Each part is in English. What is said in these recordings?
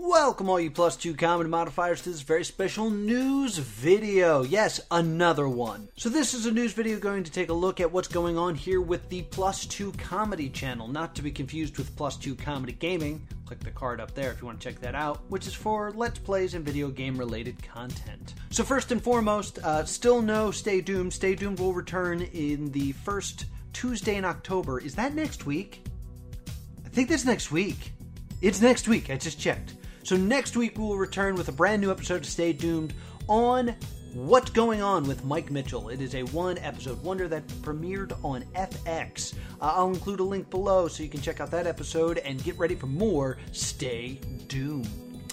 Welcome, all you plus two comedy modifiers, to this very special news video. Yes, another one. So, this is a news video going to take a look at what's going on here with the plus two comedy channel, not to be confused with plus two comedy gaming. Click the card up there if you want to check that out, which is for Let's Plays and video game related content. So, first and foremost, uh, still no Stay Doomed. Stay Doomed will return in the first Tuesday in October. Is that next week? I think that's next week. It's next week, I just checked. So next week we will return with a brand new episode of Stay Doomed on What's Going On with Mike Mitchell. It is a one episode wonder that premiered on FX. Uh, I'll include a link below so you can check out that episode and get ready for more Stay Doomed.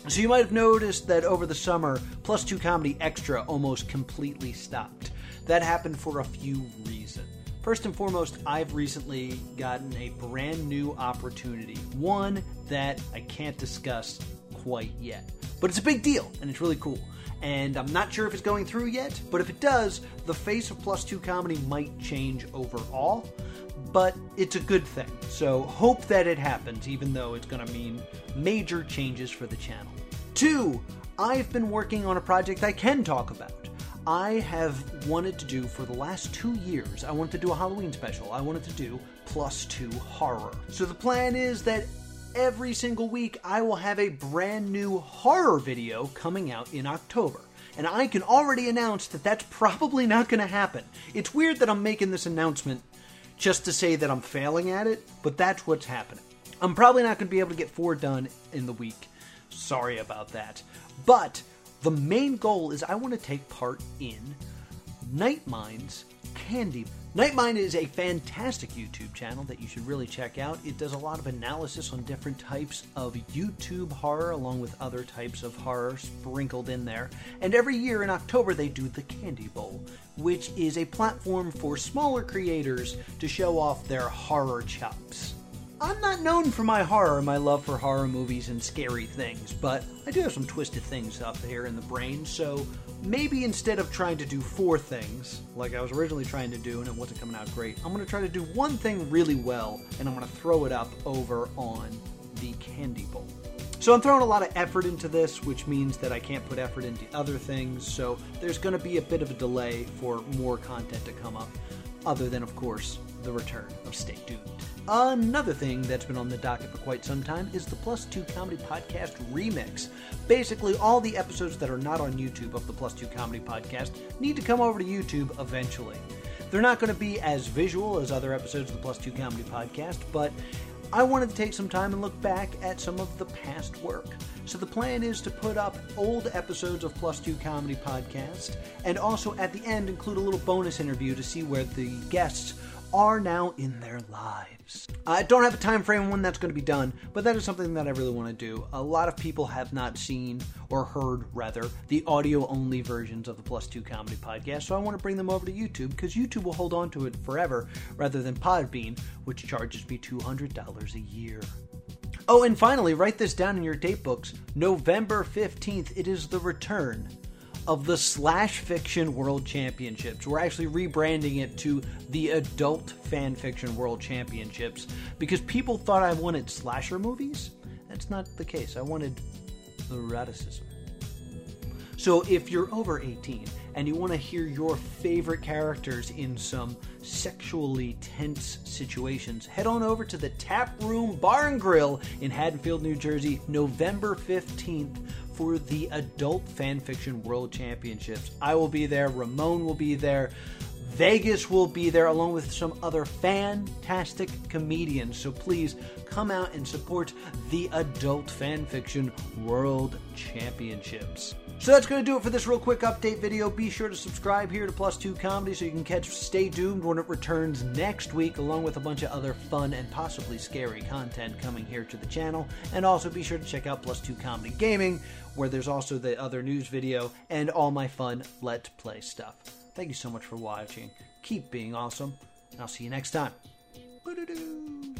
So you might have noticed that over the summer, Plus 2 Comedy Extra almost completely stopped. That happened for a few reasons. First and foremost, I've recently gotten a brand new opportunity, one that I can't discuss quite yet. But it's a big deal, and it's really cool. And I'm not sure if it's going through yet, but if it does, the face of Plus 2 comedy might change overall. But it's a good thing. So hope that it happens, even though it's going to mean major changes for the channel. Two, I've been working on a project I can talk about. I have wanted to do for the last two years. I wanted to do a Halloween special. I wanted to do plus two horror. So the plan is that every single week I will have a brand new horror video coming out in October. And I can already announce that that's probably not going to happen. It's weird that I'm making this announcement just to say that I'm failing at it, but that's what's happening. I'm probably not going to be able to get four done in the week. Sorry about that. But the main goal is I want to take part in Nightmind's Candy. Nightmind is a fantastic YouTube channel that you should really check out. It does a lot of analysis on different types of YouTube horror, along with other types of horror sprinkled in there. And every year in October, they do the Candy Bowl, which is a platform for smaller creators to show off their horror chops. I'm not known for my horror, my love for horror movies and scary things, but I do have some twisted things up here in the brain, so maybe instead of trying to do four things, like I was originally trying to do and it wasn't coming out great, I'm to try to do one thing really well, and I'm to throw it up over on the Candy Bowl. So I'm throwing a lot of effort into this, which means that I can't put effort into other things, so there's to be a bit of a delay for more content to come up, other than, of course, the return of Stay Doomed. Another thing that's been on the docket for quite some time is the Plus 2 Comedy Podcast Remix. Basically, all the episodes that are not on YouTube of the Plus 2 Comedy Podcast need to come over to YouTube eventually. They're not going to be as visual as other episodes of the Plus 2 Comedy Podcast, but I wanted to take some time and look back at some of the past work. So the plan is to put up old episodes of Plus 2 Comedy Podcast and also at the end include a little bonus interview to see where the guests are now in their lives. I don't have a time frame when that's going to be done, but that is something that I really want to do. A lot of people have not seen or heard, rather, the audio only versions of the Plus 2 Comedy Podcast, so I want to bring them over to YouTube because YouTube will hold on to it forever rather than Podbean, which charges me $200 a year. Oh, and finally, write this down in your date books. November 15th, it is the return of the Slash Fiction World Championships. We're actually rebranding it to the Adult Fan Fiction World Championships because people thought I wanted slasher movies. That's not the case. I wanted eroticism. So if you're over 18 and you want to hear your favorite characters in some sexually tense situations, head on over to the Tap Room Bar and Grill in Haddonfield, New Jersey, November 15th for the Adult Fanfiction World Championships. I will be there, Ramon will be there. Vegas will be there along with some other fantastic comedians. So please come out and support the Adult Fanfiction World Championships. So that's going to do it for this real quick update video. Be sure to subscribe here to Plus 2 Comedy so you can catch Stay Doomed when it returns next week, along with a bunch of other fun and possibly scary content coming here to the channel. And also be sure to check out Plus 2 Comedy Gaming, where there's also the other news video and all my fun Let's Play stuff. Thank you so much for watching. Keep being awesome, and I'll see you next time. Boo-doo-doo.